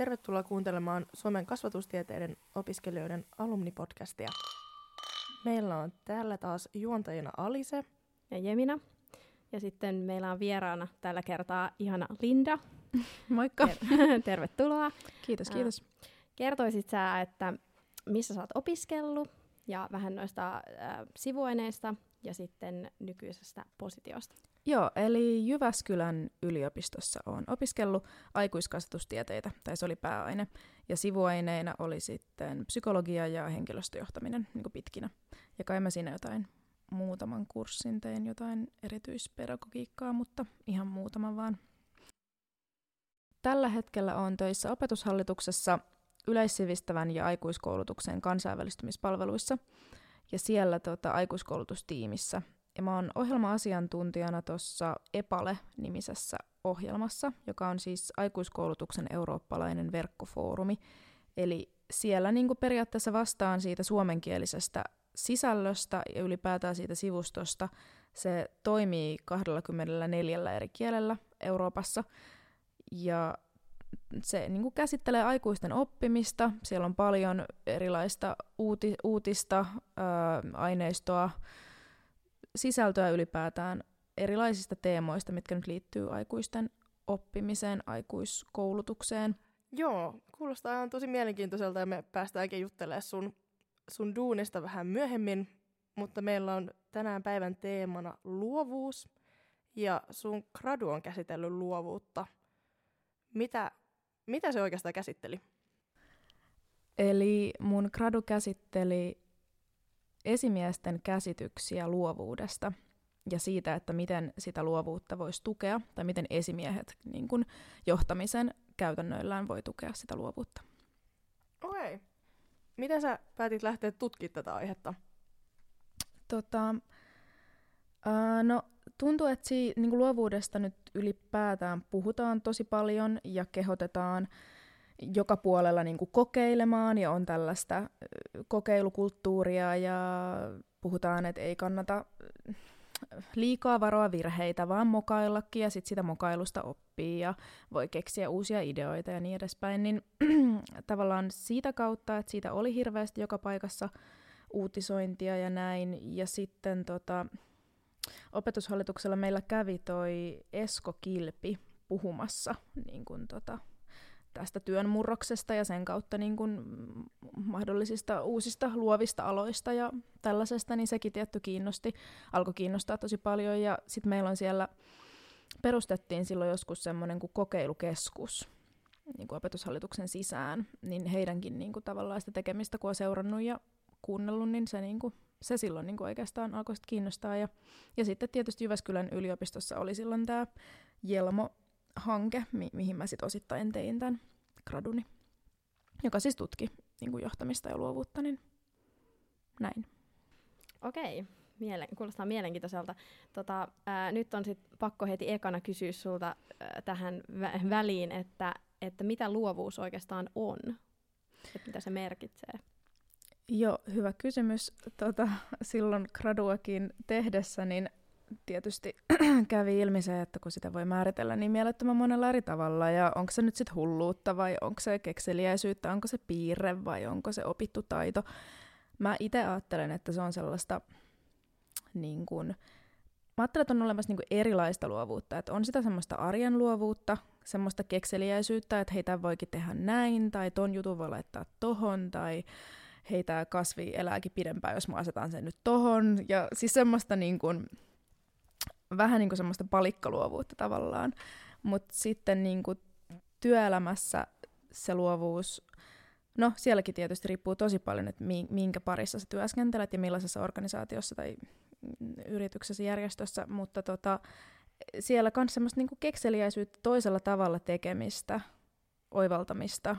Tervetuloa kuuntelemaan Suomen kasvatustieteiden opiskelijoiden alumnipodcastia. Meillä on täällä taas juontajina Alise ja Jemina. Ja sitten meillä on vieraana tällä kertaa ihana Linda. Moikka. Ter- tervetuloa. Kiitos, kiitos. Kertoisit sä, että missä sä oot opiskellut ja vähän noista äh, sivuaineista ja sitten nykyisestä positiosta? Joo, eli Jyväskylän yliopistossa olen opiskellut aikuiskasvatustieteitä, tai se oli pääaine. Ja sivuaineina oli sitten psykologia ja henkilöstöjohtaminen niin pitkinä. Ja kai mä siinä jotain muutaman kurssin tein jotain erityispedagogiikkaa, mutta ihan muutaman vaan. Tällä hetkellä olen töissä opetushallituksessa yleissivistävän ja aikuiskoulutuksen kansainvälistymispalveluissa ja siellä tota, aikuiskoulutustiimissä. Ja mä oon ohjelma-asiantuntijana tuossa EPALE-nimisessä ohjelmassa, joka on siis aikuiskoulutuksen eurooppalainen verkkofoorumi. Eli siellä niin periaatteessa vastaan siitä suomenkielisestä sisällöstä ja ylipäätään siitä sivustosta. Se toimii 24 eri kielellä Euroopassa ja se niin kuin käsittelee aikuisten oppimista. Siellä on paljon erilaista uuti, uutista, ää, aineistoa, sisältöä ylipäätään erilaisista teemoista, mitkä nyt liittyy aikuisten oppimiseen, aikuiskoulutukseen. Joo, kuulostaa ihan tosi mielenkiintoiselta ja me päästäänkin juttelemaan sun, sun duunista vähän myöhemmin, mutta meillä on tänään päivän teemana luovuus ja sun gradu on käsitellyt luovuutta. Mitä, mitä se oikeastaan käsitteli? Eli mun gradu käsitteli esimiesten käsityksiä luovuudesta ja siitä, että miten sitä luovuutta voisi tukea, tai miten esimiehet niin kun, johtamisen käytännöillään voi tukea sitä luovuutta. Okei. Okay. Miten sä päätit lähteä tutkimaan tätä aihetta? Tota, ää, no, tuntuu, että si, niin luovuudesta nyt ylipäätään puhutaan tosi paljon ja kehotetaan joka puolella niin kuin kokeilemaan ja on tällaista kokeilukulttuuria ja puhutaan, että ei kannata liikaa varoa virheitä, vaan mokaillakin ja sitten sitä mokailusta oppii ja voi keksiä uusia ideoita ja niin edespäin, niin tavallaan siitä kautta, että siitä oli hirveästi joka paikassa uutisointia ja näin, ja sitten tota, opetushallituksella meillä kävi toi Esko Kilpi puhumassa niin kun, tota, tästä työn murroksesta ja sen kautta niin kun, mahdollisista uusista luovista aloista ja tällaisesta, niin sekin tietty kiinnosti, alkoi kiinnostaa tosi paljon ja sitten meillä on siellä, perustettiin silloin joskus semmoinen kuin kokeilukeskus, niin kuin opetushallituksen sisään, niin heidänkin niin kuin tavallaan sitä tekemistä, kun on seurannut ja kuunnellut, niin se, niin kuin, se silloin niin kuin oikeastaan alkoi kiinnostaa. Ja, ja sitten tietysti Jyväskylän yliopistossa oli silloin tämä Jelmo-hanke, mi- mihin mä sitten osittain tein tämän graduni, joka siis tutki niin kuin johtamista ja luovuutta, niin näin. Okei, Mielen, kuulostaa mielenkiintoiselta. Tota, ää, nyt on sit pakko heti ekana kysyä sulta ää, tähän vä- väliin, että, että mitä luovuus oikeastaan on? Että mitä se merkitsee? Joo, hyvä kysymys. Tota, silloin graduakin tehdessä, niin tietysti kävi ilmi se, että kun sitä voi määritellä niin mielettömän monella eri tavalla, ja onko se nyt sitten hulluutta vai onko se kekseliäisyyttä, onko se piirre vai onko se opittu taito. Mä itse ajattelen, että se on sellaista, niin kun, mä ajattelen, että on olemassa niin erilaista luovuutta, että on sitä semmoista arjen luovuutta, semmoista kekseliäisyyttä, että heitä voikin tehdä näin, tai ton jutun voi laittaa tohon, tai hei, tämä kasvi elääkin pidempään, jos mä asetan sen nyt tohon. Ja siis semmoista niin kuin, vähän niin kuin semmoista palikkaluovuutta tavallaan. Mutta sitten niin kuin työelämässä se luovuus, no sielläkin tietysti riippuu tosi paljon, että minkä parissa sä työskentelet ja millaisessa organisaatiossa tai yrityksessä, järjestössä, mutta tota, siellä on semmoista niinku kekseliäisyyttä toisella tavalla tekemistä, oivaltamista,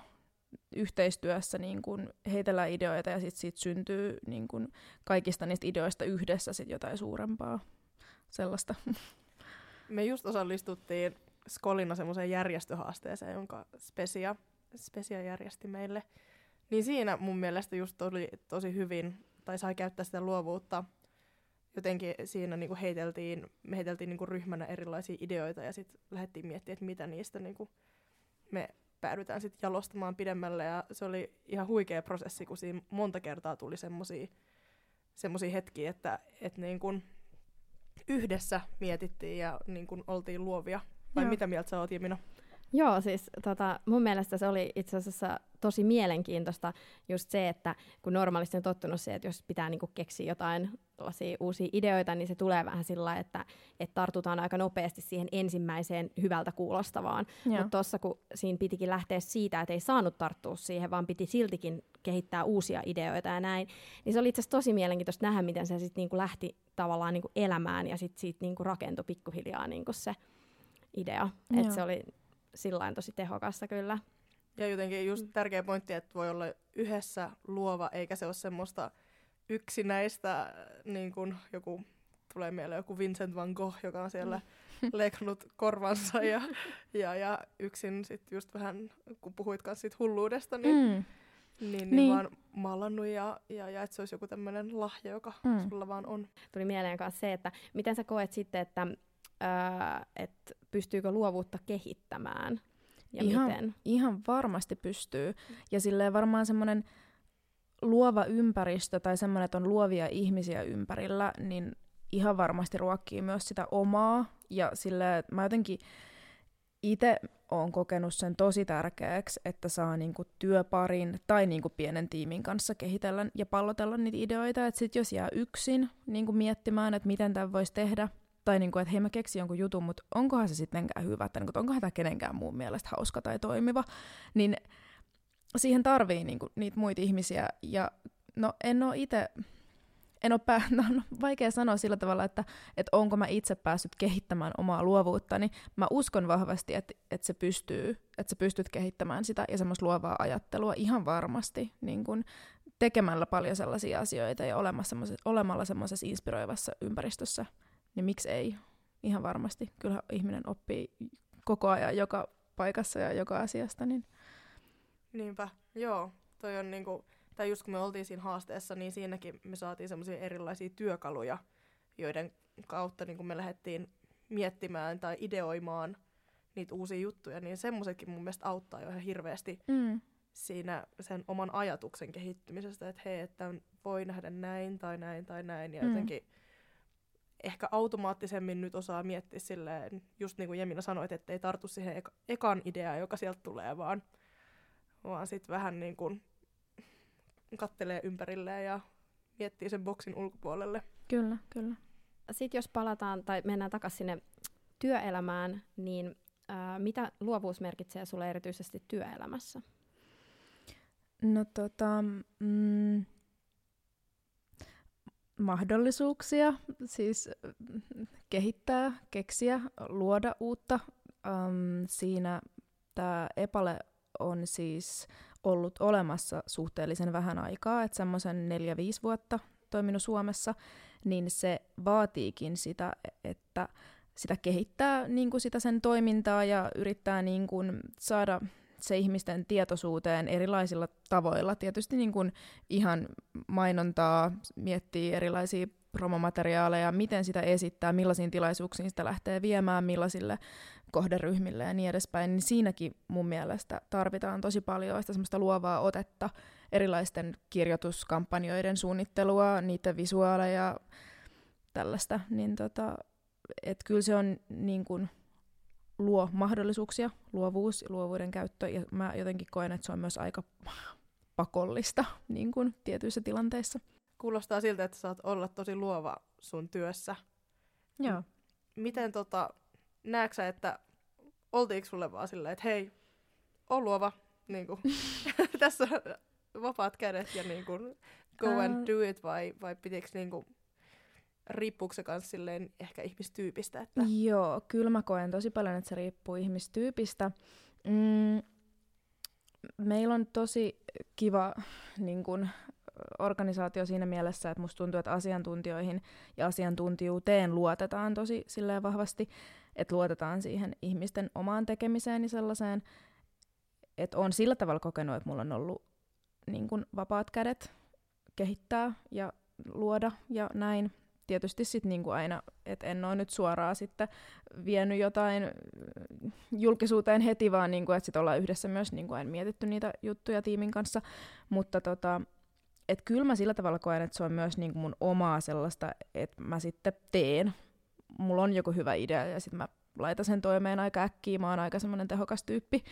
yhteistyössä niin kun heitellään ideoita ja sitten siitä syntyy niin kun kaikista niistä ideoista yhdessä sit jotain suurempaa sellaista. Me just osallistuttiin Skolina semmoiseen järjestöhaasteeseen, jonka Spesia, Spesia järjesti meille. Niin siinä mun mielestä just oli tosi hyvin, tai sai käyttää sitä luovuutta. Jotenkin siinä niinku heiteltiin, me heiteltiin niinku ryhmänä erilaisia ideoita ja sitten lähdettiin miettimään, että mitä niistä niinku me päädytään sitten jalostamaan pidemmälle. Ja se oli ihan huikea prosessi, kun siinä monta kertaa tuli semmoisia hetkiä, että, että niin kun yhdessä mietittiin ja niin kun oltiin luovia. Vai Joo. mitä mieltä sä oot, Jemina? Joo, siis tota, mun mielestä se oli itse asiassa tosi mielenkiintoista just se, että kun normaalisti on tottunut se, että jos pitää niinku keksiä jotain uusia ideoita, niin se tulee vähän sillä että, että tartutaan aika nopeasti siihen ensimmäiseen hyvältä kuulostavaan. Mutta tuossa kun siinä pitikin lähteä siitä, että ei saanut tarttua siihen, vaan piti siltikin kehittää uusia ideoita ja näin, niin se oli itse asiassa tosi mielenkiintoista nähdä, miten se sitten niinku lähti tavallaan niinku elämään ja sitten siitä niinku rakentui pikkuhiljaa niinku se idea. Että se oli sillain tosi tehokasta kyllä. Ja jotenkin just mm. tärkeä pointti, että voi olla yhdessä luova, eikä se ole semmoista yksinäistä, niin kuin joku, tulee mieleen joku Vincent van Gogh, joka on siellä mm. leikannut korvansa ja, ja, ja yksin sitten just vähän, kun puhuit kanssa siitä hulluudesta, niin, mm. niin, niin, niin, vaan maalannut ja, ja, ja että se olisi joku tämmöinen lahja, joka mm. sulla vaan on. Tuli mieleen kanssa se, että miten sä koet sitten, että että pystyykö luovuutta kehittämään ja ihan, miten? Ihan varmasti pystyy. Ja silleen varmaan semmoinen luova ympäristö tai semmoinen, että on luovia ihmisiä ympärillä, niin ihan varmasti ruokkii myös sitä omaa. Ja sille mä jotenkin itse olen kokenut sen tosi tärkeäksi, että saa niinku työparin tai niinku pienen tiimin kanssa kehitellä ja pallotella niitä ideoita. Että sit jos jää yksin niinku miettimään, että miten tämä voisi tehdä, tai niinku, että hei mä keksin jonkun jutun, mutta onkohan se sittenkään hyvä, että niinku, onkohan tämä kenenkään muun mielestä hauska tai toimiva, niin siihen tarvii niinku, niitä muita ihmisiä. Ja no en ole itse, en ole pää, no, no, vaikea sanoa sillä tavalla, että, että onko mä itse päässyt kehittämään omaa luovuuttani. Mä uskon vahvasti, että, että se pystyy, että sä pystyt kehittämään sitä ja semmoista luovaa ajattelua ihan varmasti niin kun, tekemällä paljon sellaisia asioita ja olemalla semmoisessa inspiroivassa ympäristössä, niin miksi ei? Ihan varmasti. Kyllä ihminen oppii koko ajan joka paikassa ja joka asiasta. Niin. Niinpä, joo. Toi on niinku, tai just kun me oltiin siinä haasteessa, niin siinäkin me saatiin semmoisia erilaisia työkaluja, joiden kautta niin me lähdettiin miettimään tai ideoimaan niitä uusia juttuja, niin semmoisetkin mun mielestä auttaa jo ihan hirveästi mm. siinä sen oman ajatuksen kehittymisestä, että hei, että voi nähdä näin tai näin tai näin, ja mm. jotenkin ehkä automaattisemmin nyt osaa miettiä silleen, just niin kuin Jemina sanoit, että ei tartu siihen eka- ekan ideaan, joka sieltä tulee, vaan, vaan sitten vähän niin kuin kattelee ympärilleen ja miettii sen boksin ulkopuolelle. Kyllä, kyllä. Sitten jos palataan tai mennään takaisin sinne työelämään, niin ää, mitä luovuus merkitsee sulle erityisesti työelämässä? No tota, mm, mahdollisuuksia, siis kehittää, keksiä, luoda uutta. Um, siinä tämä Epale on siis ollut olemassa suhteellisen vähän aikaa, että semmoisen neljä 5 vuotta toiminut Suomessa, niin se vaatiikin sitä, että sitä kehittää niin kuin sitä sen toimintaa ja yrittää niin kuin saada se ihmisten tietoisuuteen erilaisilla tavoilla. Tietysti niin kuin ihan mainontaa, miettii erilaisia promomateriaaleja, miten sitä esittää, millaisiin tilaisuuksiin sitä lähtee viemään, millaisille kohderyhmille ja niin edespäin, niin siinäkin mun mielestä tarvitaan tosi paljon sitä semmoista luovaa otetta, erilaisten kirjoituskampanjoiden suunnittelua, niiden visuaaleja, tällaista, niin tota, et kyllä se on niin kuin, luo mahdollisuuksia, luovuus ja luovuuden käyttö, ja mä jotenkin koen, että se on myös aika pakollista niin kuin tietyissä tilanteissa. Kuulostaa siltä, että saat olla tosi luova sun työssä. Joo. Miten tota, näetkö sä, että oltiinko sulle vaan silleen, että hei, on luova, niin kuin, tässä on vapaat kädet ja niin kuin, go and do it, vai, vai pitikö niin kuin, riippuuko se myös silleen ehkä ihmistyypistä? Että... Joo, kyllä mä koen tosi paljon, että se riippuu ihmistyypistä. Mm, meillä on tosi kiva niin kun, organisaatio siinä mielessä, että musta tuntuu, että asiantuntijoihin ja asiantuntijuuteen luotetaan tosi silleen vahvasti, että luotetaan siihen ihmisten omaan tekemiseen ja sellaiseen, että on sillä tavalla kokenut, että mulla on ollut niin kun, vapaat kädet kehittää ja luoda ja näin tietysti sitten niinku aina, että en ole nyt suoraan sitten vienyt jotain julkisuuteen heti, vaan niinku, että ollaan yhdessä myös niinku aina mietitty niitä juttuja tiimin kanssa. Mutta tota, et kyllä mä sillä tavalla koen, että se on myös niinku mun omaa sellaista, että mä sitten teen. Mulla on joku hyvä idea ja sitten mä laitan sen toimeen aika äkkiä. Mä oon aika semmoinen tehokas tyyppi,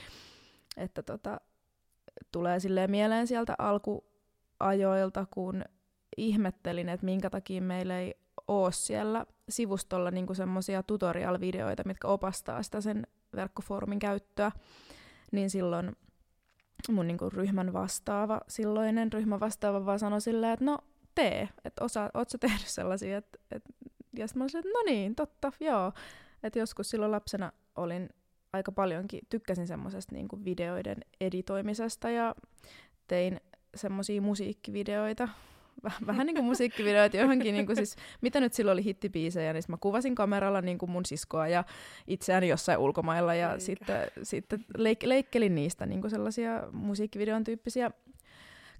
että tota, tulee silleen mieleen sieltä alkuajoilta, kun ihmettelin, että minkä takia meillä ei ole siellä sivustolla niinku semmoisia tutorial-videoita, mitkä opastaa sitä sen verkkofoorumin käyttöä, niin silloin mun niinku ryhmän vastaava, silloinen ryhmän vastaava vaan sanoi silleen, että no tee, että osa, oot sä tehnyt sellaisia, että, et, ja sitten mä olisin, että no niin, totta, joo, että joskus silloin lapsena olin aika paljonkin, tykkäsin semmoisesta niinku videoiden editoimisesta ja tein semmoisia musiikkivideoita, vähän niin kuin musiikkivideoita johonkin, niin kuin siis, mitä nyt silloin oli hittibiisejä, niin mä kuvasin kameralla niin kuin mun siskoa ja itseäni jossain ulkomailla ja Eikä. sitten, sitten leik- leikkelin niistä niin kuin sellaisia musiikkivideon tyyppisiä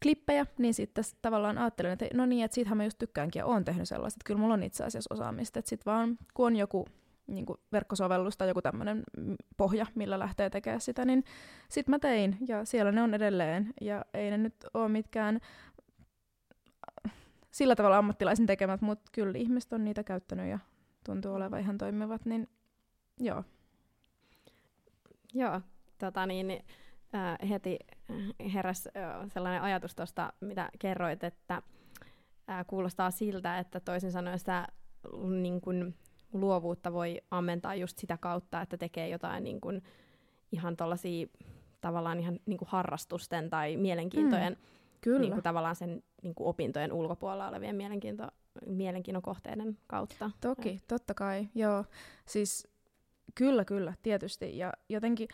klippejä, niin sitten tavallaan ajattelin, että no niin, että siitähän mä just tykkäänkin ja oon tehnyt sellaista, että kyllä mulla on itse asiassa osaamista, että sitten vaan kun on joku niin kuin verkkosovellus tai joku tämmöinen pohja, millä lähtee tekemään sitä, niin sitten mä tein ja siellä ne on edelleen ja ei ne nyt ole mitkään sillä tavalla ammattilaisen tekemät, mutta kyllä ihmiset on niitä käyttänyt ja tuntuu olevan ihan toimivat, niin joo. Joo, tota niin, äh, heti heräs äh, sellainen ajatus tuosta, mitä kerroit, että äh, kuulostaa siltä, että toisin sanoen sitä niin kun, luovuutta voi ammentaa just sitä kautta, että tekee jotain niin kun, ihan tuollaisia tavallaan ihan niin harrastusten tai mielenkiintojen mm Kyllä. Niin kuin tavallaan sen niin kuin opintojen ulkopuolella olevien mielenkiinto, mielenkiinnon kohteiden kautta. Toki, ja. totta kai, joo. Siis kyllä, kyllä, tietysti. Ja jotenkin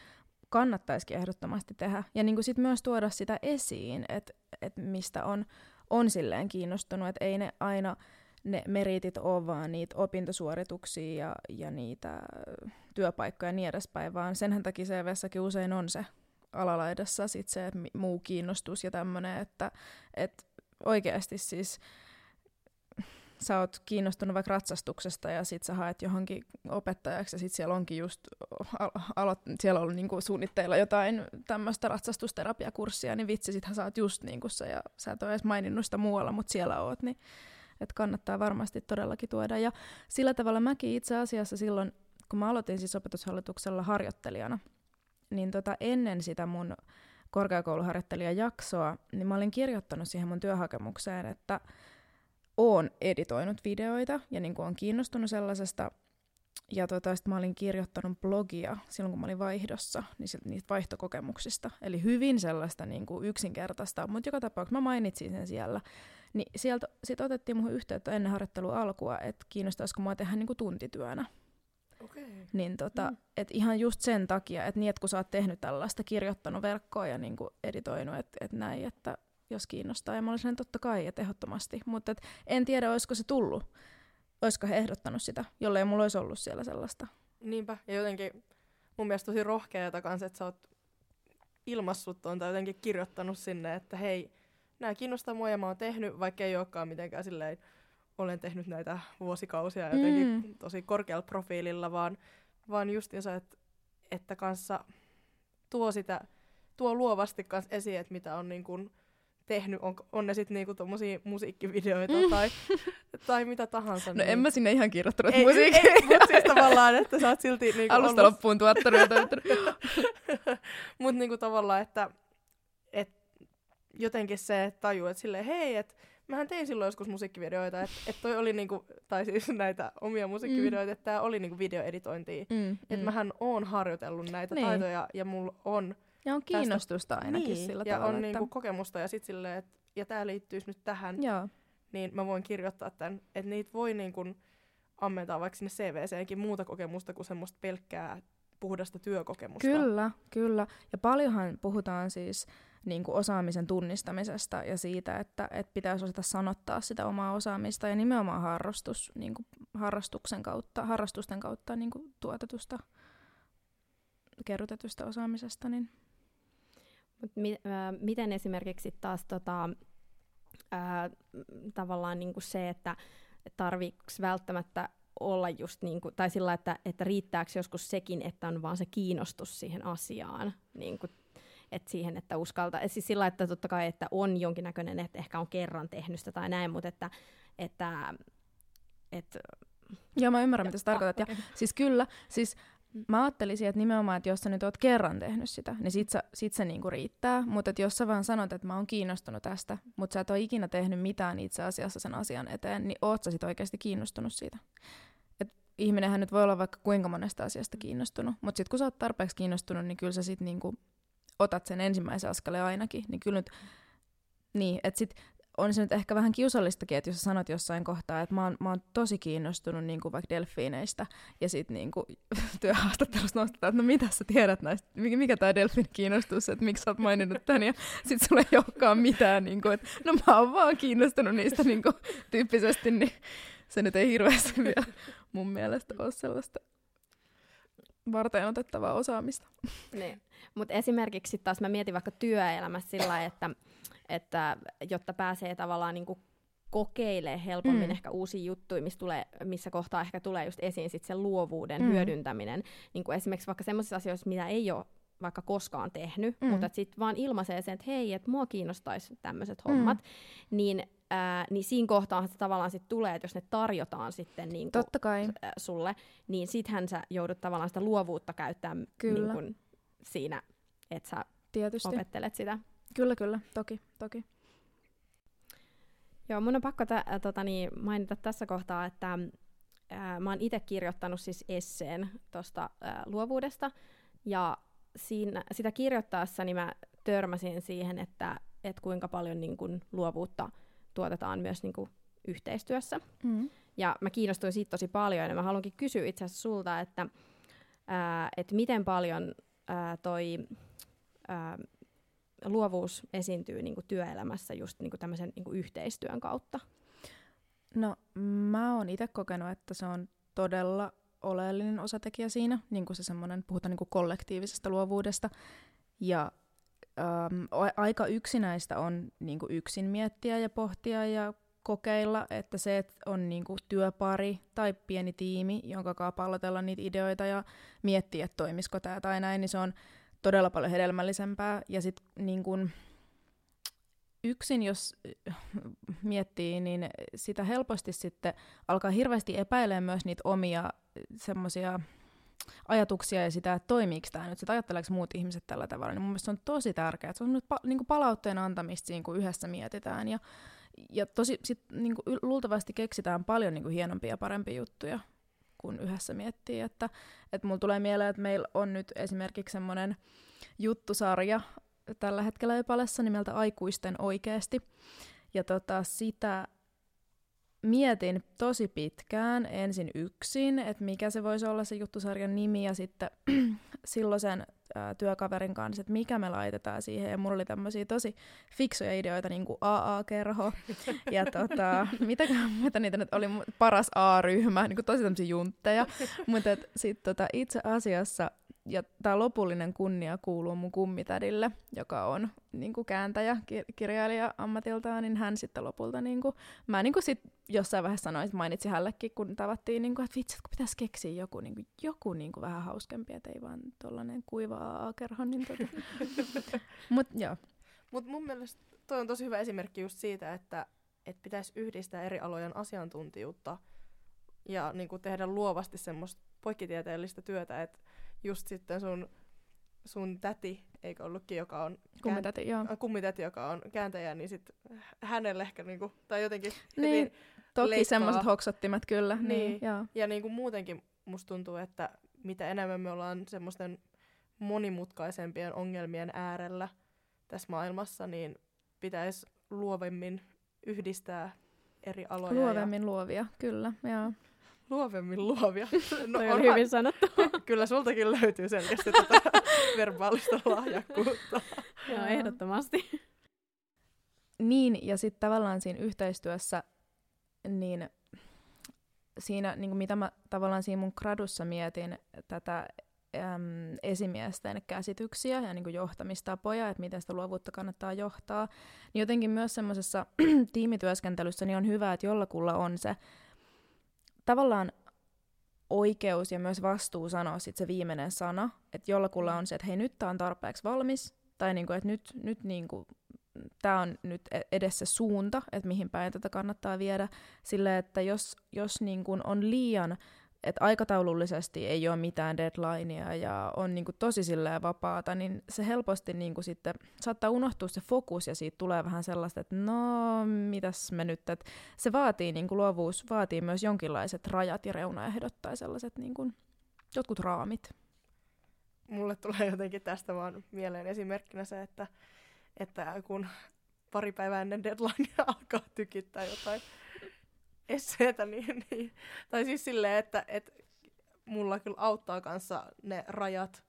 kannattaisikin ehdottomasti tehdä. Ja niin kuin sit myös tuoda sitä esiin, että et mistä on, on silleen kiinnostunut, että ei ne aina ne meritit ole vaan niitä opintosuorituksia ja, ja niitä työpaikkoja ja niin edespäin, vaan senhän takia CVssäkin usein on se alalaidassa sit se, että muu kiinnostus ja tämmöinen, että et oikeasti siis sä oot kiinnostunut vaikka ratsastuksesta ja sit sä haet johonkin opettajaksi ja sit siellä onkin just, alo- siellä on niinku suunnitteilla jotain tämmöistä ratsastusterapiakurssia, niin vitsi, sittenhän sä oot just niinku se ja sä et ole edes maininnut sitä muualla, mutta siellä oot, niin että kannattaa varmasti todellakin tuoda. Ja sillä tavalla mäkin itse asiassa silloin, kun mä aloitin siis opetushallituksella harjoittelijana, niin tota, ennen sitä mun korkeakouluharjoittelijajaksoa, niin mä olin kirjoittanut siihen mun työhakemukseen, että oon editoinut videoita ja niin on kiinnostunut sellaisesta. Ja tota, sit mä olin kirjoittanut blogia silloin, kun mä olin vaihdossa, niin sit, niistä vaihtokokemuksista. Eli hyvin sellaista niin kuin yksinkertaista, mutta joka tapauksessa mä mainitsin sen siellä. Niin sieltä sit otettiin muhun yhteyttä ennen harjoittelua alkua, että kiinnostaisiko mua tehdä niin kuin tuntityönä. Okay. Niin tota, mm. et ihan just sen takia, että niin, et kun sä oot tehnyt tällaista, kirjoittanut verkkoa ja niinku editoinut, että et näin, että jos kiinnostaa. Ja mä olisin totta kai, että ehdottomasti. Mutta en tiedä, olisiko se tullut. Olisiko he ehdottanut sitä, jollei mulla olisi ollut siellä sellaista. Niinpä. Ja jotenkin mun mielestä tosi rohkeata kanssa, että sä oot ilmassut tuon tai jotenkin kirjoittanut sinne, että hei, nämä kiinnostaa mua ja mä oon tehnyt, vaikka ei olekaan mitenkään silleen olen tehnyt näitä vuosikausia jotenkin mm. tosi korkealla profiililla, vaan, vaan justiinsa, että, että kanssa tuo sitä, tuo luovasti kanssa esiin, että mitä on niin kuin tehnyt, on, on ne sitten niinku tommosia musiikkivideoita mm. tai, tai mitä tahansa. No niin. en mä sinne ihan kirjoittanut musiikkia. Mutta siis tavallaan, että sä oot silti... Niinku Alusta ollut... loppuun tuottanut. mutta niinku tavallaan, että et jotenkin se tajuu, että silleen hei, että mähän tein silloin joskus musiikkivideoita, että et toi oli niinku, tai siis näitä omia musiikkivideoita, mm. että tää oli niinku videoeditointia. Mm, että mm. mähän oon harjoitellut näitä niin. taitoja ja mulla on... Ja on kiinnostusta tästä, ainakin niin, sillä ja tavalla. on että... niinku kokemusta ja sit silleen, että ja tää liittyisi nyt tähän, Joo. niin mä voin kirjoittaa tämän, että niitä voi niinku ammentaa vaikka sinne CVCenkin muuta kokemusta kuin semmoista pelkkää puhdasta työkokemusta. Kyllä, kyllä. Ja paljonhan puhutaan siis niin kuin osaamisen tunnistamisesta ja siitä, että, että pitäisi osata sanottaa sitä omaa osaamista ja nimenomaan harrastus, niin kuin harrastuksen kautta, harrastusten kautta niin kuin tuotetusta, kerrotetusta osaamisesta. Niin. Mut mi- äh, miten esimerkiksi taas tota, äh, tavallaan niin kuin se, että tarviks välttämättä olla just niin kuin, tai sillä, että, että riittääkö joskus sekin, että on vaan se kiinnostus siihen asiaan, niin kuin, että siihen, että uskaltaa, et siis sillä, että totta kai, että on jonkinnäköinen, että ehkä on kerran tehnyt sitä tai näin, mutta että, että, että Joo, mä ymmärrän, mitä sä tarkoitat. Ja, siis kyllä, siis mä ajattelisin, että nimenomaan, että jos sä nyt oot kerran tehnyt sitä, niin sit, sä, sit se niinku riittää. Mutta jos sä vaan sanot, että mä oon kiinnostunut tästä, mutta sä et ole ikinä tehnyt mitään itse asiassa sen asian eteen, niin oot sä sit oikeasti kiinnostunut siitä. Et ihminenhän nyt voi olla vaikka kuinka monesta asiasta kiinnostunut, mutta sitten kun sä oot tarpeeksi kiinnostunut, niin kyllä sä sit niinku otat sen ensimmäisen askeleen ainakin. Niin kyllä nyt, niin, että sit on se nyt ehkä vähän kiusallistakin, että jos sä sanot jossain kohtaa, että mä oon, mä oon tosi kiinnostunut niin kuin vaikka delfiineistä, ja sitten niin kuin, työhaastattelussa nostetaan, että no mitä sä tiedät näistä, mikä, tämä delfiin kiinnostus, että miksi sä oot maininnut tän, ja sitten sulla ei olekaan mitään, niin kuin, että no mä oon vaan kiinnostunut niistä niin kuin, tyyppisesti, niin se nyt ei hirveästi vielä mun mielestä ole sellaista varten otettavaa osaamista. Niin. Mutta esimerkiksi taas mä mietin vaikka työelämässä sillä että, että jotta pääsee tavallaan niinku kokeilemaan helpommin Mm. ehkä uusia juttuja, missä, tulee, missä kohtaa ehkä tulee just esiin sit se luovuuden Mm. hyödyntäminen. Niin kuin esimerkiksi vaikka sellaisissa asioissa, mitä ei ole vaikka koskaan tehnyt, Mm. mutta sitten vaan ilmaisee sen, että hei, että mua kiinnostaisi tämmöiset Mm. hommat, niin, ää, niin siinä kohtaa se tavallaan sitten tulee, että jos ne tarjotaan sitten niin kuin, Totta kai. ä, sulle, niin sittenhän sä joudut tavallaan sitä luovuutta käyttämään Kyllä. Niin kun siinä, että sä Tietysti. opettelet sitä. Kyllä, kyllä. Toki, toki. Joo, mun on pakko tä, ä, tota, niin, mainita tässä kohtaa, että ää, mä oon itse kirjoittanut siis esseen tuosta luovuudesta, ja siinä, sitä kirjoittaessani mä törmäsin siihen, että et kuinka paljon niin kun, luovuutta tuotetaan myös niin kun, yhteistyössä. Mm. Ja mä kiinnostuin siitä tosi paljon, ja mä haluankin kysyä itse asiassa sulta, että, ää, että miten paljon ää, toi ää, luovuus esiintyy niin kuin työelämässä just niin kuin tämmöisen niin kuin yhteistyön kautta. No, mä oon itse kokenut, että se on todella oleellinen osatekijä siinä, niin kuin se semmoinen, puhutaan niin kuin kollektiivisesta luovuudesta. Ja äm, aika yksinäistä on niin kuin yksin miettiä ja pohtia ja kokeilla, että se, että on niin kuin työpari tai pieni tiimi, jonka kanssa pallotella niitä ideoita ja miettiä, että toimisiko tämä tai näin, niin se on todella paljon hedelmällisempää. Ja sitten niin kuin, yksin, jos miettii, niin sitä helposti sitten alkaa hirveästi epäilemään myös niitä omia semmoisia ajatuksia ja sitä, että toimiiko tämä nyt, että ajatteleeko muut ihmiset tällä tavalla, niin mun mielestä se on tosi tärkeää, että se on nyt pa- niin palautteen antamista siinä, kun yhdessä mietitään ja, ja tosi sit, niin kuin luultavasti keksitään paljon niin kuin hienompia ja parempia juttuja, kun yhdessä miettii, että, että mulla tulee mieleen, että meillä on nyt esimerkiksi semmoinen juttusarja tällä hetkellä Epalessa nimeltä Aikuisten oikeesti. Ja tota, sitä mietin tosi pitkään ensin yksin, että mikä se voisi olla se juttusarjan nimi, ja sitten silloisen ää, työkaverin kanssa, että mikä me laitetaan siihen. Ja mulla oli tämmöisiä tosi fiksuja ideoita, niin kuin AA-kerho, ja tota, mitäkään muuta niitä nyt oli, paras A-ryhmä, niin kuin tosi tämmöisiä juntteja. Mutta sitten tota, itse asiassa ja tämä lopullinen kunnia kuuluu mun kummitädille, joka on niin kuin kääntäjä, ki- kirjailija ammatiltaan, niin hän sitten lopulta, niin kuin, mä niin kuin sit jossain vaiheessa sanoin, että mainitsin hällekin, kun tavattiin, niin kuin, että vitsi, kun pitäisi keksiä joku, niin kuin, joku niin kuin vähän hauskempi, että ei vaan tollanen kuiva AA-kerho. Niin tota. Mut joo, Mutta mun mielestä toi on tosi hyvä esimerkki just siitä, että et pitäisi yhdistää eri alojen asiantuntijuutta ja niin kuin tehdä luovasti semmoista poikkitieteellistä työtä, että just sitten sun, sun täti, eikö ollutkin, joka on kummitäti, joo. kään- kummitäti, joka on kääntäjä, niin sit hänelle ehkä niinku, tai jotenkin Niin, Toki semmoiset hoksottimet kyllä. Niin, Niin. joo. ja niinku muutenkin musta tuntuu, että mitä enemmän me ollaan semmoisten monimutkaisempien ongelmien äärellä tässä maailmassa, niin pitäisi luovemmin yhdistää eri aloja. Luovemmin luovia, kyllä. Joo. Luovemmin luovia. No, onhan- hyvin sanottu. Kyllä sultakin löytyy selkeästi tätä verbaalista lahjakkuutta. Joo, ehdottomasti. Niin, ja sitten tavallaan siinä yhteistyössä, niin siinä, niin kuin mitä mä tavallaan siinä mun gradussa mietin, tätä äm, esimiesten käsityksiä ja niin kuin johtamistapoja, että miten sitä luovuutta kannattaa johtaa, niin jotenkin myös semmoisessa tiimityöskentelyssä niin on hyvä, että jollakulla on se tavallaan oikeus ja myös vastuu sanoa sit se viimeinen sana, että jollakulla on se, että hei nyt tämä on tarpeeksi valmis, tai niinku, että nyt, nyt niinku, tämä on nyt e-, edessä suunta, että mihin päin tätä kannattaa viedä, sille että jos, jos niinku on liian että aikataulullisesti ei ole mitään deadlinea ja on niinku tosi silleen vapaata, niin se helposti niinku sitten saattaa unohtua se fokus ja siitä tulee vähän sellaista, että no mitäs me nyt, että se vaatii, niinku luovuus vaatii myös jonkinlaiset rajat ja reunaehdot tai sellaiset niinku, jotkut raamit. Mulle tulee jotenkin tästä vaan mieleen esimerkkinä se, että, että kun pari päivää ennen deadlinea alkaa tykittää jotain esseetä, niin, niin, tai siis silleen, että, että mulla kyllä auttaa kanssa ne rajat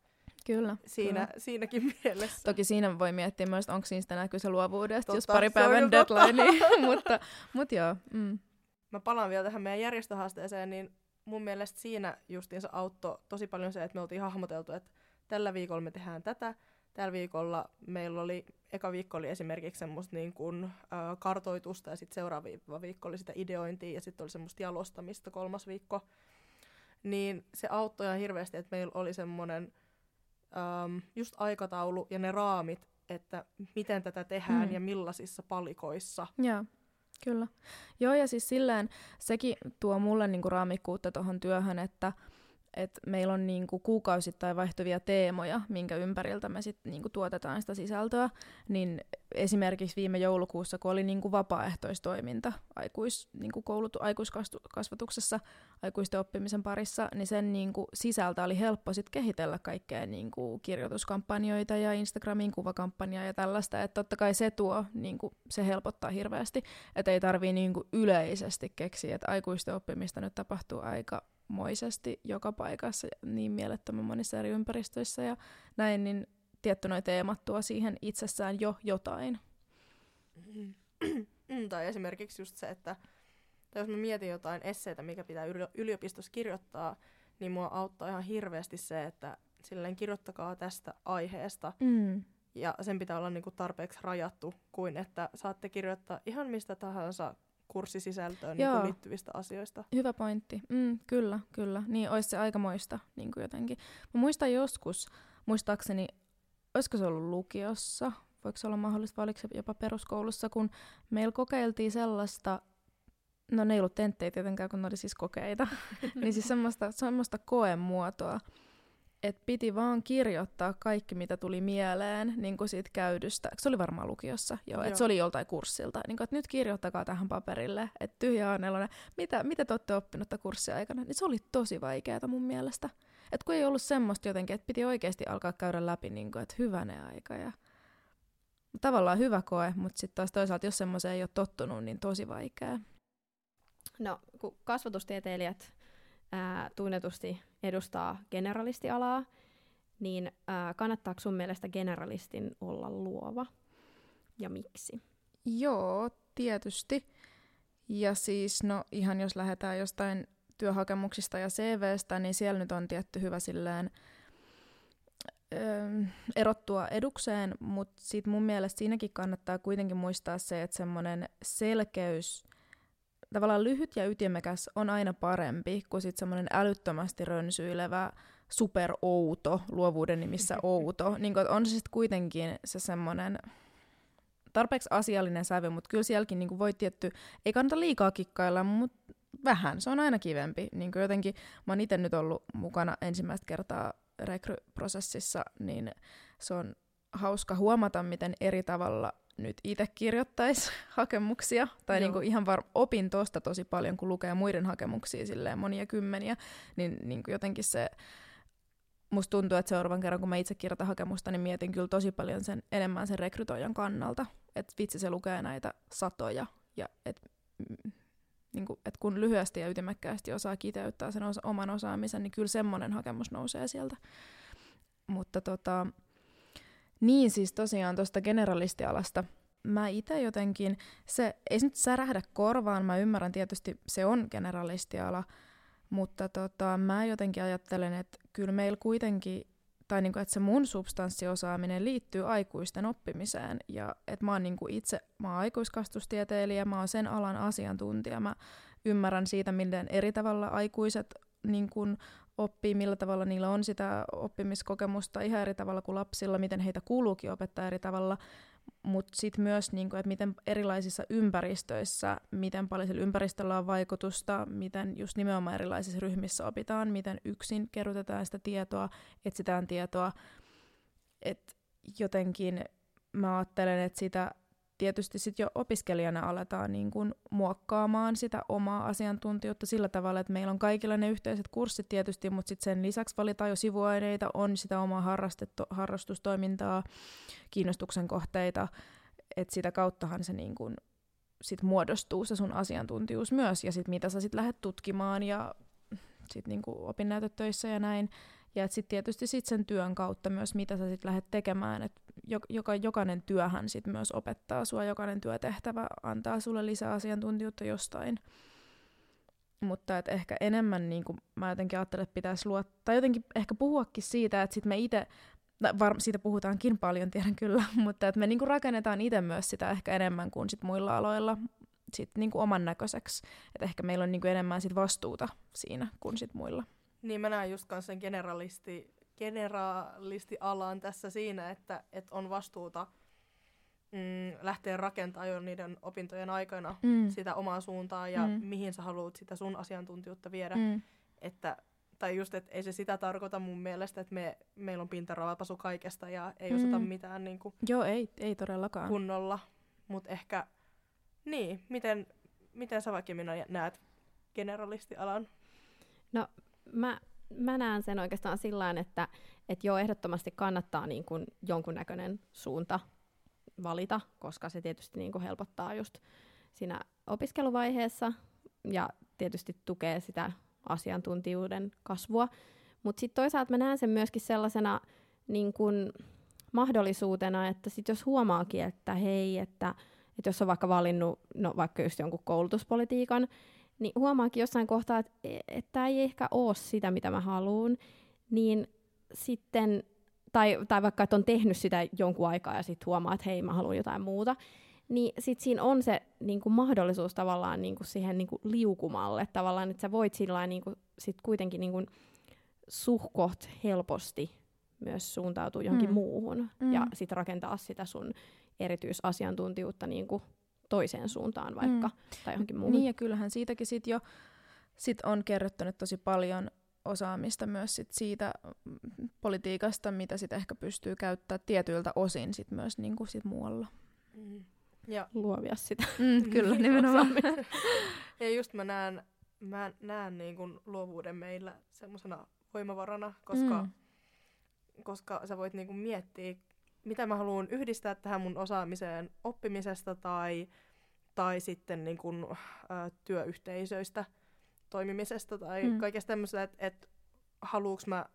Kyllä. Siinä, kyllä. Siinäkin mielessä. Toki siinä voi miettiä myös, onko siinä näkyy se luovuudesta, totta, jos pari päivän deadline, niin, mutta, mutta joo. Mm. Mä palaan vielä tähän meidän järjestöhaasteeseen, niin mun mielestä siinä justiinsa auttoi tosi paljon se, että me oltiin hahmoteltu, että tällä viikolla me tehdään tätä, tällä viikolla meillä oli, eka viikko oli esimerkiksi semmoista niin kuin, äh, kartoitusta ja sitten seuraava viikko oli sitä ideointia ja sitten oli semmoista jalostamista kolmas viikko. Niin se auttoi ihan hirveästi, että meillä oli semmoinen ähm, just aikataulu ja ne raamit, että miten tätä tehdään mm. ja millaisissa palikoissa. Joo, kyllä. Joo, ja siis silleen sekin tuo mulle niinku raamikkuutta tuohon työhön, että – että meillä on niinku kuukausittain vaihtuvia teemoja, minkä ympäriltä me sitten niinku tuotetaan sitä sisältöä, niin esimerkiksi viime joulukuussa, kun oli niinku vapaaehtoistoiminta aikuis, niinku koulut, aikuiskasvatuksessa, aikuisten oppimisen parissa, niin sen niinku sisältä oli helppo sit kehitellä kaikkea niinku kirjoituskampanjoita ja Instagramin kuvakampanjaa ja tällaista, että totta kai se tuo, niinku, se helpottaa hirveästi, että ei tarvii niinku yleisesti keksiä, että aikuisten oppimista nyt tapahtuu aika moisesti joka paikassa niin mielettömän monissa eri ympäristöissä ja näin, niin tietty noi teemat tuo siihen itsessään jo jotain. Mm, tai esimerkiksi just se, että tai jos mä mietin jotain esseitä, mikä pitää yliopistossa kirjoittaa, niin mua auttaa ihan hirveästi se, että silleen kirjoittakaa tästä aiheesta. Mm. Ja sen pitää olla niinku tarpeeksi rajattu, kuin että saatte kirjoittaa ihan mistä tahansa kurssisisältöön niin liittyvistä asioista. Hyvä pointti. Mm, kyllä, kyllä. Niin olisi se aikamoista niin kuin jotenkin. Mä muistan joskus, muistaakseni, olisiko se ollut lukiossa, voiko se olla mahdollista, vai oliko se jopa peruskoulussa, kun meillä kokeiltiin sellaista, no ne ei ollut tenttejä tietenkään, kun ne oli siis kokeita, niin siis semmoista, semmoista koemuotoa, että piti vaan kirjoittaa kaikki, mitä tuli mieleen niin kuin siitä käydystä. Se oli varmaan lukiossa, joo, joo. että se oli joltain kurssilta. Niin kuin, että nyt kirjoittakaa tähän paperille, että tyhjä on mitä, mitä te olette oppinut kurssia aikana. Niin se oli tosi vaikeaa mun mielestä. Et kun ei ollut semmoista jotenkin, että piti oikeasti alkaa käydä läpi, niin kuin, että hyvänä aika. Ja... Tavallaan hyvä koe, mutta sitten taas toisaalta, jos semmoiseen ei ole tottunut, niin tosi vaikeaa. No, kun kasvatustieteilijät ää, tunnetusti edustaa generalistialaa, niin ää, kannattaako sun mielestä generalistin olla luova ja miksi? Joo, tietysti. Ja siis, no ihan jos lähdetään jostain työhakemuksista ja CVstä, niin siellä nyt on tietty hyvä silleen öö, erottua edukseen, mutta sitten mun mielestä siinäkin kannattaa kuitenkin muistaa se, että semmoinen selkeys tavallaan lyhyt ja ytimekäs on aina parempi kuin sitten semmoinen älyttömästi rönsyilevä superouto, luovuuden nimissä outo. Niin kun, on se sitten kuitenkin se semmoinen tarpeeksi asiallinen sävy, mutta kyllä sielläkin niin voi tietty, ei kannata liikaa kikkailla, mutta vähän, se on aina kivempi. Niin jotenkin, mä oon itse nyt ollut mukana ensimmäistä kertaa rekryprosessissa, niin se on hauska huomata, miten eri tavalla nyt itse kirjoittaisi hakemuksia, tai niinku ihan var- opin tosta tosi paljon, kun lukee muiden hakemuksia silleen monia kymmeniä, niin niinku jotenkin se, musta tuntuu, että seuraavan kerran, kun mä itse kirjoitan hakemusta, niin mietin kyllä tosi paljon sen enemmän sen rekrytoijan kannalta, että vitsi se lukee näitä satoja, ja että mm, niin kuin, että kun lyhyesti ja ytimekkäästi osaa kiteyttää sen osa- oman osaamisen, niin kyllä semmoinen hakemus nousee sieltä. Mutta tota, niin siis tosiaan tuosta generalistialasta. Mä itse jotenkin, se ei nyt särähdä korvaan, mä ymmärrän tietysti se on generalistiala, mutta tota, mä jotenkin ajattelen, että kyllä meillä kuitenkin, tai niinku, että se mun substanssiosaaminen liittyy aikuisten oppimiseen, ja että mä oon niinku itse, mä oon aikuiskastustieteilijä, mä oon sen alan asiantuntija, mä ymmärrän siitä, miten eri tavalla aikuiset niin kun oppii, millä tavalla niillä on sitä oppimiskokemusta ihan eri tavalla kuin lapsilla, miten heitä kuuluukin opettaa eri tavalla, mutta sitten myös, niin kuin, että miten erilaisissa ympäristöissä, miten paljon sillä ympäristöllä on vaikutusta, miten just nimenomaan erilaisissa ryhmissä opitaan, miten yksin kerrotetaan sitä tietoa, etsitään tietoa, että jotenkin mä ajattelen, että sitä tietysti sitten jo opiskelijana aletaan niin kuin muokkaamaan sitä omaa asiantuntijuutta sillä tavalla, että meillä on kaikilla ne yhteiset kurssit tietysti, mutta sitten sen lisäksi valitaan jo sivuaineita, on sitä omaa harrastustoimintaa, kiinnostuksen kohteita, että sitä kauttahan se niin kuin sit muodostuu se sun asiantuntijuus myös, ja sitten mitä sä sitten lähdet tutkimaan ja sitten niin opinnäytetöissä ja näin. Ja sitten tietysti sit sen työn kautta myös, mitä sä sitten lähdet tekemään, että joka, jokainen työhän sit myös opettaa sua, jokainen työtehtävä antaa sulle lisää asiantuntijuutta jostain. Mutta et ehkä enemmän niin kuin mä jotenkin ajattelen, että pitäisi luottaa, tai jotenkin ehkä puhuakin siitä, että sit me itse, var, siitä puhutaankin paljon, tiedän kyllä, mutta että me niin kuin rakennetaan itse myös sitä ehkä enemmän kuin sit muilla aloilla sit niin kuin oman näköiseksi. Että ehkä meillä on niin kuin enemmän sit vastuuta siinä kuin sit muilla. Niin mä näen just sen generalisti generaalisti-alan tässä siinä, että, että on vastuuta mm, lähteä rakentamaan jo niiden opintojen aikana mm. sitä omaa suuntaa ja mm. mihin sä haluat sitä sun asiantuntijuutta viedä. Mm. Että, tai just, että ei se sitä tarkoita mun mielestä, että me, meillä on pintaraapasu kaikesta ja ei mm. osata mitään niin kuin, Joo, ei, ei todellakaan. kunnolla. Mutta ehkä, niin, miten, miten sä vaikka minä näet generalistialan? No, mä mä näen sen oikeastaan sillä että että joo, ehdottomasti kannattaa niin kuin jonkunnäköinen suunta valita, koska se tietysti niin helpottaa just siinä opiskeluvaiheessa ja tietysti tukee sitä asiantuntijuuden kasvua. Mutta sitten toisaalta mä näen sen myöskin sellaisena niin kuin mahdollisuutena, että sit jos huomaakin, että hei, että, että jos on vaikka valinnut no, vaikka just jonkun koulutuspolitiikan, niin huomaakin jossain kohtaa, että tämä ei ehkä ole sitä, mitä mä haluan, niin sitten, tai, tai vaikka, että on tehnyt sitä jonkun aikaa ja sitten huomaa, että hei, mä haluan jotain muuta, niin sitten siinä on se niin kuin mahdollisuus tavallaan niin kuin siihen niin kuin liukumalle, tavallaan, että sä voit sillä niin kuin, sit kuitenkin niin kuin suhkoht helposti myös suuntautua johonkin mm. muuhun mm. ja sitten rakentaa sitä sun erityisasiantuntijuutta niin kuin toiseen suuntaan vaikka, mm. tai johonkin muuhun. Niin, ja kyllähän siitäkin sit jo sit on kerrottanut tosi paljon osaamista myös sit siitä mm, politiikasta, mitä sit ehkä pystyy käyttämään tietyiltä osin sit myös niinku sit muualla. Mm. Ja luovia sitä. Mm, kyllä, nimenomaan. ja just mä näen, mä näen niin kun luovuuden meillä semmoisena voimavarana, koska, mm. koska sä voit niin kun miettiä mitä mä haluan yhdistää tähän mun osaamiseen oppimisesta tai, tai sitten niin kun, ä, työyhteisöistä toimimisesta tai mm. kaikesta tämmöistä, että et, haluuks mä,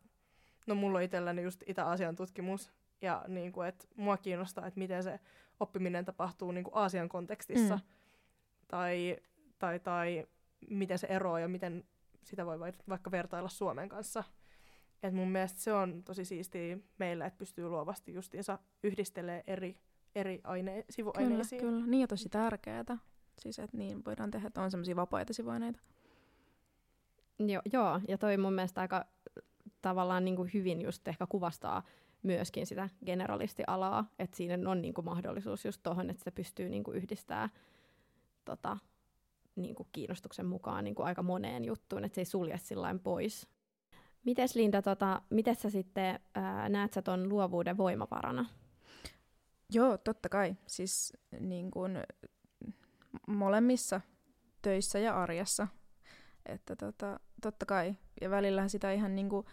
no mulla on itselläni just Itä-Aasian tutkimus ja niin kuin, että mua kiinnostaa, että miten se oppiminen tapahtuu niin kuin Aasian kontekstissa mm. tai, tai, tai miten se eroaa ja miten sitä voi vaikka vertailla Suomen kanssa. Et mun mielestä se on tosi siistiä meillä, että pystyy luovasti justiinsa yhdistelee eri, eri aine- sivuaineisiin. Kyllä, kyllä. Niin ja tosi tärkeää. Siis, että niin voidaan tehdä, että on semmoisia vapaita sivuaineita. Jo, joo, ja toi mun mielestä aika tavallaan niin kuin hyvin just ehkä kuvastaa myöskin sitä generalistialaa, että siinä on niin kuin mahdollisuus just tuohon, että sitä pystyy niin kuin yhdistää tota, niin kuin kiinnostuksen mukaan niin kuin aika moneen juttuun, että se ei sulje sillä pois Mites Linda, tota, miten sä sitten ää, näet sä ton luovuuden voimavarana? Joo, totta kai. Siis niin kun, molemmissa töissä ja arjessa. Että tota, totta kai. Ja välillähän sitä ihan niin kuin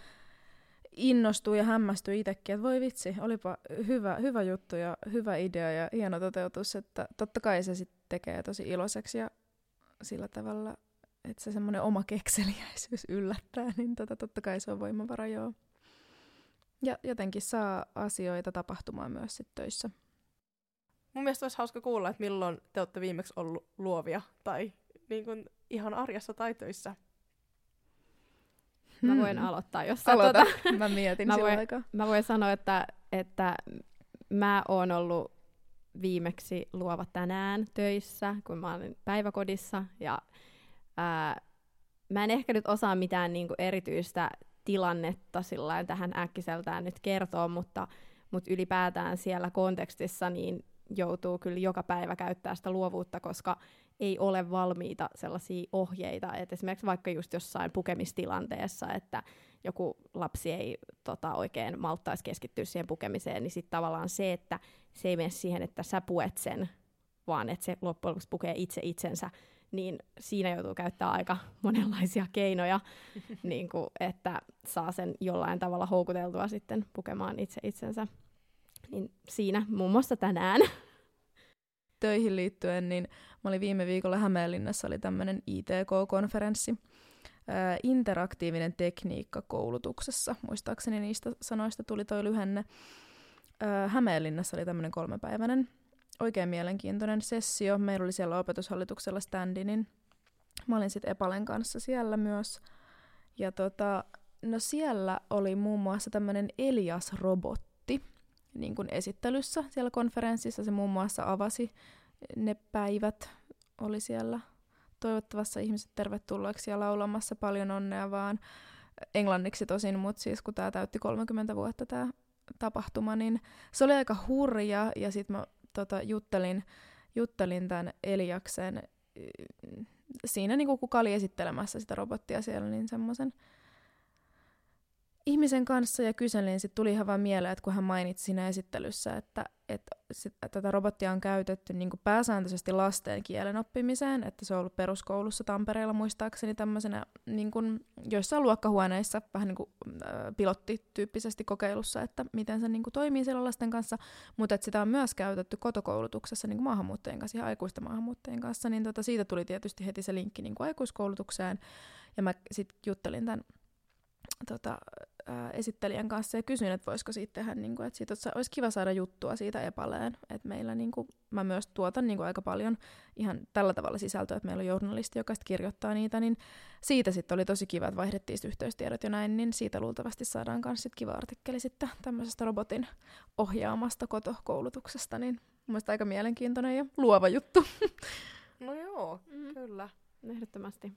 innostuu ja hämmästyy itsekin, että voi vitsi, olipa hyvä, hyvä juttu ja hyvä idea ja hieno toteutus, että totta kai se sitten tekee tosi iloiseksi ja sillä tavalla että se semmoinen oma kekseliäisyys yllättää, niin tota, totta kai se on voimavara, joo. Ja jotenkin saa asioita tapahtumaan myös sit töissä. Mun mielestä olisi hauska kuulla, että milloin te olette viimeksi ollut luovia tai niin kuin ihan arjessa tai töissä. Mä voin hmm. aloittaa, jos Aloita. Tuota, mä mietin mä voin, aikaa. Mä voin sanoa, että, että mä oon ollut viimeksi luova tänään töissä, kun mä olin päiväkodissa ja ää, mä en ehkä nyt osaa mitään niinku erityistä tilannetta sillä tähän äkkiseltään nyt kertoa, mutta, mutta ylipäätään siellä kontekstissa niin joutuu kyllä joka päivä käyttää sitä luovuutta, koska ei ole valmiita sellaisia ohjeita, että esimerkiksi vaikka just jossain pukemistilanteessa, että joku lapsi ei tota, oikein malttaisi keskittyä siihen pukemiseen, niin sitten tavallaan se, että se ei mene siihen, että sä puet sen, vaan että se loppujen lopuksi pukee itse itsensä, niin siinä joutuu käyttää aika monenlaisia keinoja, niin kuin, että saa sen jollain tavalla houkuteltua sitten pukemaan itse itsensä. Niin siinä muun muassa tänään. Töihin liittyen, niin mä olin viime viikolla Hämeenlinnassa, oli tämmöinen ITK-konferenssi, ää, interaktiivinen tekniikka koulutuksessa. Muistaakseni niistä sanoista tuli toi lyhenne. Ää, Hämeenlinnassa oli tämmöinen kolmepäiväinen oikein mielenkiintoinen sessio. Meillä oli siellä opetushallituksella standi, niin mä olin sitten Epalen kanssa siellä myös. Ja tota, no siellä oli muun muassa tämmöinen Elias-robotti niin kuin esittelyssä siellä konferenssissa. Se muun muassa avasi ne päivät, oli siellä toivottavassa ihmiset tervetulleeksi ja laulamassa paljon onnea vaan englanniksi tosin, mutta siis kun tämä täytti 30 vuotta tämä tapahtuma, niin se oli aika hurja ja sitten mä tota, juttelin, juttelin tämän Eliaksen siinä niin kuin kuka oli esittelemässä sitä robottia siellä, niin semmoisen ihmisen kanssa ja kyselin, sitten tuli ihan vaan mieleen, että kun hän mainitsi siinä esittelyssä, että, että sit, tätä robottia on käytetty niin kuin pääsääntöisesti lasten kielen oppimiseen, että se on ollut peruskoulussa Tampereella muistaakseni tämmöisenä niin kuin joissain luokkahuoneissa vähän niin kuin äh, pilottityyppisesti kokeilussa, että miten se niin kuin toimii siellä lasten kanssa, mutta että sitä on myös käytetty kotokoulutuksessa niin kuin maahanmuuttajien kanssa, ihan aikuisten maahanmuuttajien kanssa, niin tota, siitä tuli tietysti heti se linkki niin kuin aikuiskoulutukseen, ja mä sitten juttelin tämän tota, ää, esittelijän kanssa ja kysyin, että voisiko siitä tehdä, niin kuin, että siitä olisi kiva saada juttua siitä epaleen. Että meillä niin kuin, mä myös tuotan niin kuin, aika paljon ihan tällä tavalla sisältöä, että meillä on journalisti, joka kirjoittaa niitä, niin siitä sitten oli tosi kiva, että vaihdettiin yhteystiedot ja näin, niin siitä luultavasti saadaan myös sit kiva artikkeli sitten tämmöisestä robotin ohjaamasta kotokoulutuksesta, niin mun aika mielenkiintoinen ja luova juttu. No joo, mm. kyllä. Ehdottomasti.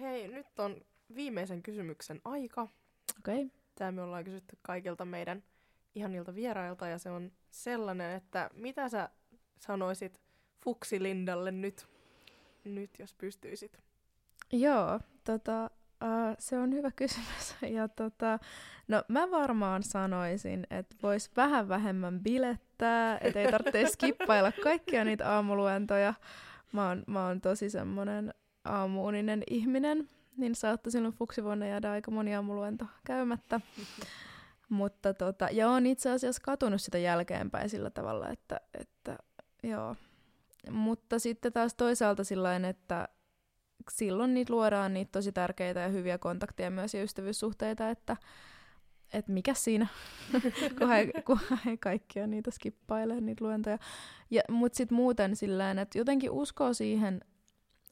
Hei, nyt on viimeisen kysymyksen aika. Okei. Okay. Tämä me ollaan kysytty kaikilta meidän ihanilta vierailta ja se on sellainen, että mitä sä sanoisit Fuksi Lindalle nyt, nyt jos pystyisit? Joo, tota, uh, se on hyvä kysymys. Ja tota, no mä varmaan sanoisin, että vois vähän vähemmän bilettää, että ei tarvitse skippailla kaikkia niitä aamuluentoja. Mä oon, mä oon tosi semmonen aamuuninen ihminen, niin saattoi silloin fuksivuonna jäädä aika moni aamuluento käymättä. Mutta tota, ja on itse asiassa katunut sitä jälkeenpäin sillä tavalla, että, että joo. Mutta sitten taas toisaalta sillain, että silloin niitä luodaan niitä tosi tärkeitä ja hyviä kontakteja myös ja ystävyyssuhteita, että et mikä siinä, kun, he, kun he kaikkia niitä skippailee, niitä luentoja. Mutta sitten muuten sillä että jotenkin uskoo siihen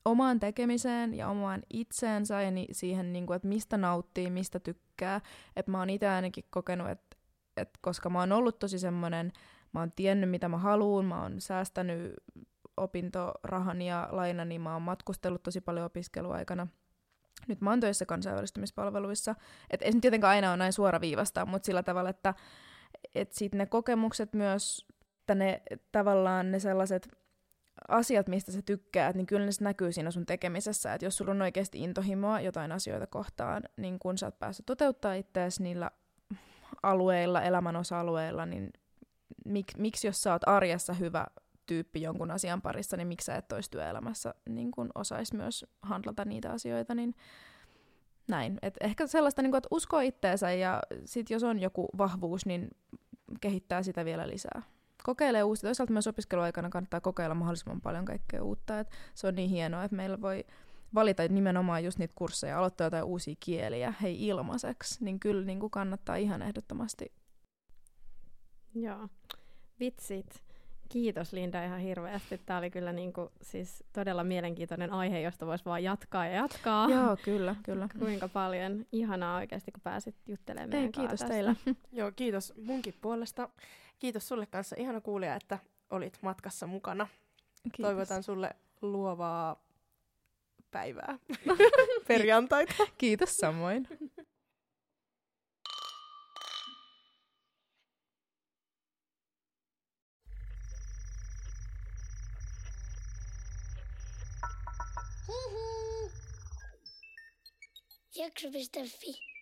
omaan tekemiseen ja omaan itseensä ja ni- siihen, niin kuin, että mistä nauttii, mistä tykkää. Että mä oon itse ainakin kokenut, että, että koska mä oon ollut tosi semmoinen, mä oon tiennyt mitä mä haluan, mä oon säästänyt opintorahan ja lainani, mä oon matkustellut tosi paljon opiskeluaikana. Nyt mä oon töissä kansainvälistymispalveluissa. Että ei se tietenkään aina ole näin suoraviivasta, mutta sillä tavalla, että, että sitten ne kokemukset myös, että ne tavallaan ne sellaiset asiat, mistä sä tykkäät, niin kyllä ne näkyy siinä sun tekemisessä. Että jos sulla on oikeasti intohimoa jotain asioita kohtaan, niin kun sä oot päässyt toteuttaa itseäsi niillä alueilla, elämän osa-alueilla, niin mik, miksi jos sä oot arjessa hyvä tyyppi jonkun asian parissa, niin miksi sä et olisi työelämässä niin kun osais myös handlata niitä asioita, niin näin. Et ehkä sellaista, niin kun, että uskoo itteensä ja sit jos on joku vahvuus, niin kehittää sitä vielä lisää kokeilee uusia. Toisaalta myös opiskeluaikana kannattaa kokeilla mahdollisimman paljon kaikkea uutta. Et se on niin hienoa, että meillä voi valita nimenomaan just niitä kursseja, aloittaa jotain uusia kieliä, hei ilmaiseksi, niin kyllä niin kuin kannattaa ihan ehdottomasti. Joo, vitsit. Kiitos Linda ihan hirveästi. Tämä oli kyllä niin kuin, siis todella mielenkiintoinen aihe, josta voisi vaan jatkaa ja jatkaa. Joo, kyllä, kyllä. Kuinka paljon. Ihanaa oikeasti, kun pääsit juttelemaan Ei, kiitos teille. Joo, kiitos munkin puolesta. Kiitos sulle kanssa, ihana kuulija, että olit matkassa mukana. Kiitos. Toivotan sulle luovaa päivää, perjantaita. Kiitos samoin. Hihi. Jakso.fi